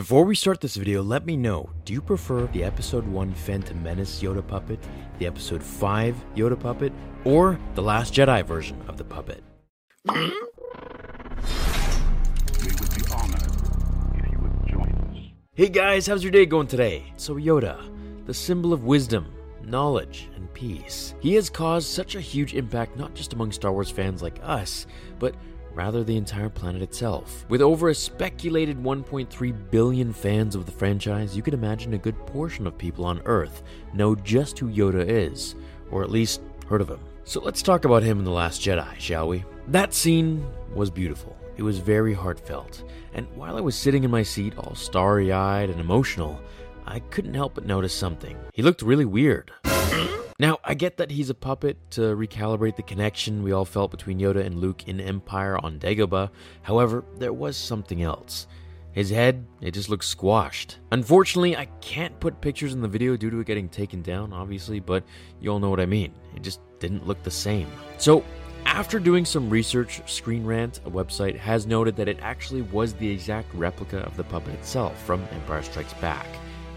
Before we start this video, let me know do you prefer the episode 1 Phantom Menace Yoda puppet, the episode 5 Yoda puppet, or the Last Jedi version of the puppet? We would be honored if you would join us. Hey guys, how's your day going today? So, Yoda, the symbol of wisdom, knowledge, and peace. He has caused such a huge impact not just among Star Wars fans like us, but rather the entire planet itself. With over a speculated 1.3 billion fans of the franchise, you can imagine a good portion of people on Earth know just who Yoda is, or at least heard of him. So let's talk about him in The Last Jedi, shall we? That scene was beautiful. It was very heartfelt, and while I was sitting in my seat, all starry eyed and emotional, I couldn't help but notice something. He looked really weird. Now, I get that he's a puppet to recalibrate the connection we all felt between Yoda and Luke in Empire on Dagobah. However, there was something else. His head, it just looks squashed. Unfortunately, I can't put pictures in the video due to it getting taken down, obviously, but you all know what I mean. It just didn't look the same. So, after doing some research, Screen Rant, a website, has noted that it actually was the exact replica of the puppet itself from Empire Strikes Back.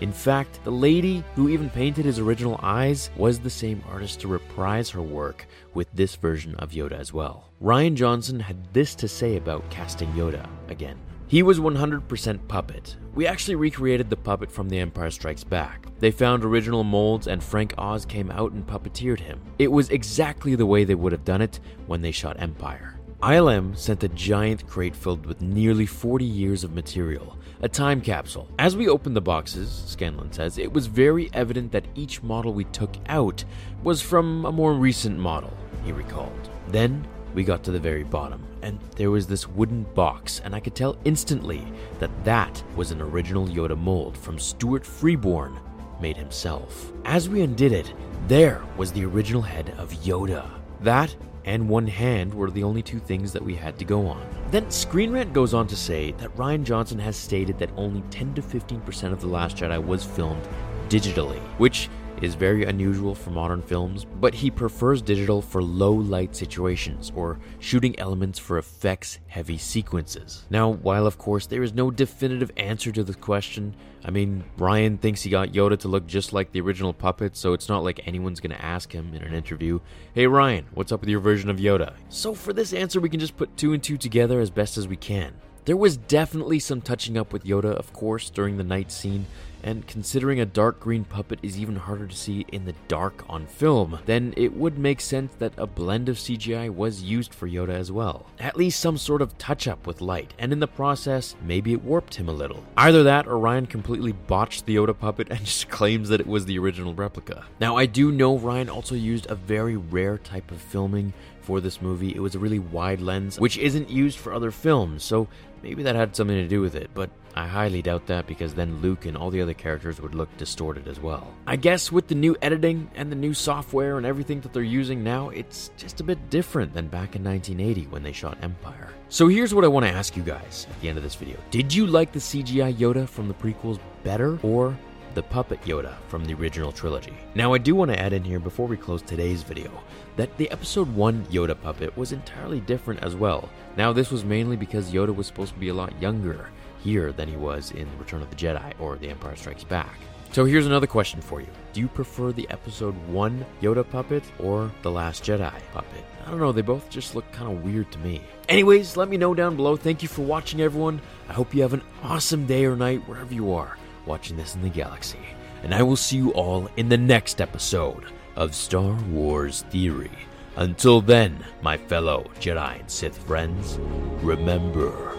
In fact, the lady who even painted his original eyes was the same artist to reprise her work with this version of Yoda as well. Rian Johnson had this to say about casting Yoda again. He was 100% puppet. We actually recreated the puppet from The Empire Strikes Back. They found original molds and Frank Oz came out and puppeteered him. It was exactly the way they would have done it when they shot Empire. ILM sent a giant crate filled with nearly 40 years of material, a time capsule. As we opened the boxes, Scanlan says, it was very evident that each model we took out was from a more recent model, he recalled. Then we got to the very bottom, and there was this wooden box, and I could tell instantly that that was an original Yoda mold from Stuart Freeborn, made himself. As we undid it, there was the original head of Yoda. That and one hand were the only two things that we had to go on. Then Screen Rant goes on to say that Rian Johnson has stated that only 10 to 15% of The Last Jedi was filmed digitally, which is very unusual for modern films, but he prefers digital for low light situations or shooting elements for effects heavy sequences. Now, while of course there is no definitive answer to this question, I mean, Rian thinks he got Yoda to look just like the original puppet, so it's not like anyone's gonna ask him in an interview, Hey Rian, what's up with your version of Yoda? So for this answer, we can just put two and two together as best as we can. There was definitely some touching up with Yoda, of course, during the night scene, and considering a dark green puppet is even harder to see in the dark on film, then it would make sense that a blend of CGI was used for Yoda as well. At least some sort of touch up with light, and in the process, maybe it warped him a little. Either that or Rian completely botched the Yoda puppet and just claims that it was the original replica. Now, I do know Rian also used a very rare type of filming for this movie. It was a really wide lens, which isn't used for other films, so maybe that had something to do with it, but I highly doubt that because then Luke and all the other characters would look distorted as well. I guess with the new editing and the new software and everything that they're using now, it's just a bit different than back in 1980 when they shot Empire. So here's what I want to ask you guys at the end of this video. Did you like the CGI Yoda from the prequels better or the puppet Yoda from the original trilogy. Now, I do want to add in here before we close today's video that the episode 1 Yoda puppet was entirely different as well. Now, this was mainly because Yoda was supposed to be a lot younger here than he was in Return of the Jedi or The Empire Strikes Back. So here's another question for you. Do you prefer the episode 1 Yoda puppet or the Last Jedi puppet? I don't know, they both just look kind of weird to me. Anyways, let me know down below. Thank you for watching, everyone. I hope you have an awesome day or night wherever you are watching this in the galaxy. And I will see you all in the next episode of Star Wars Theory. Until then, my fellow Jedi and Sith friends, remember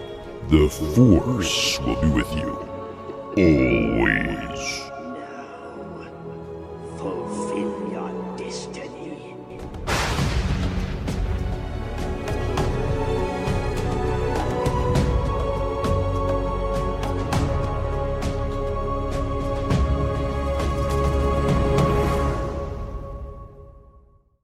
The Force will be with you always.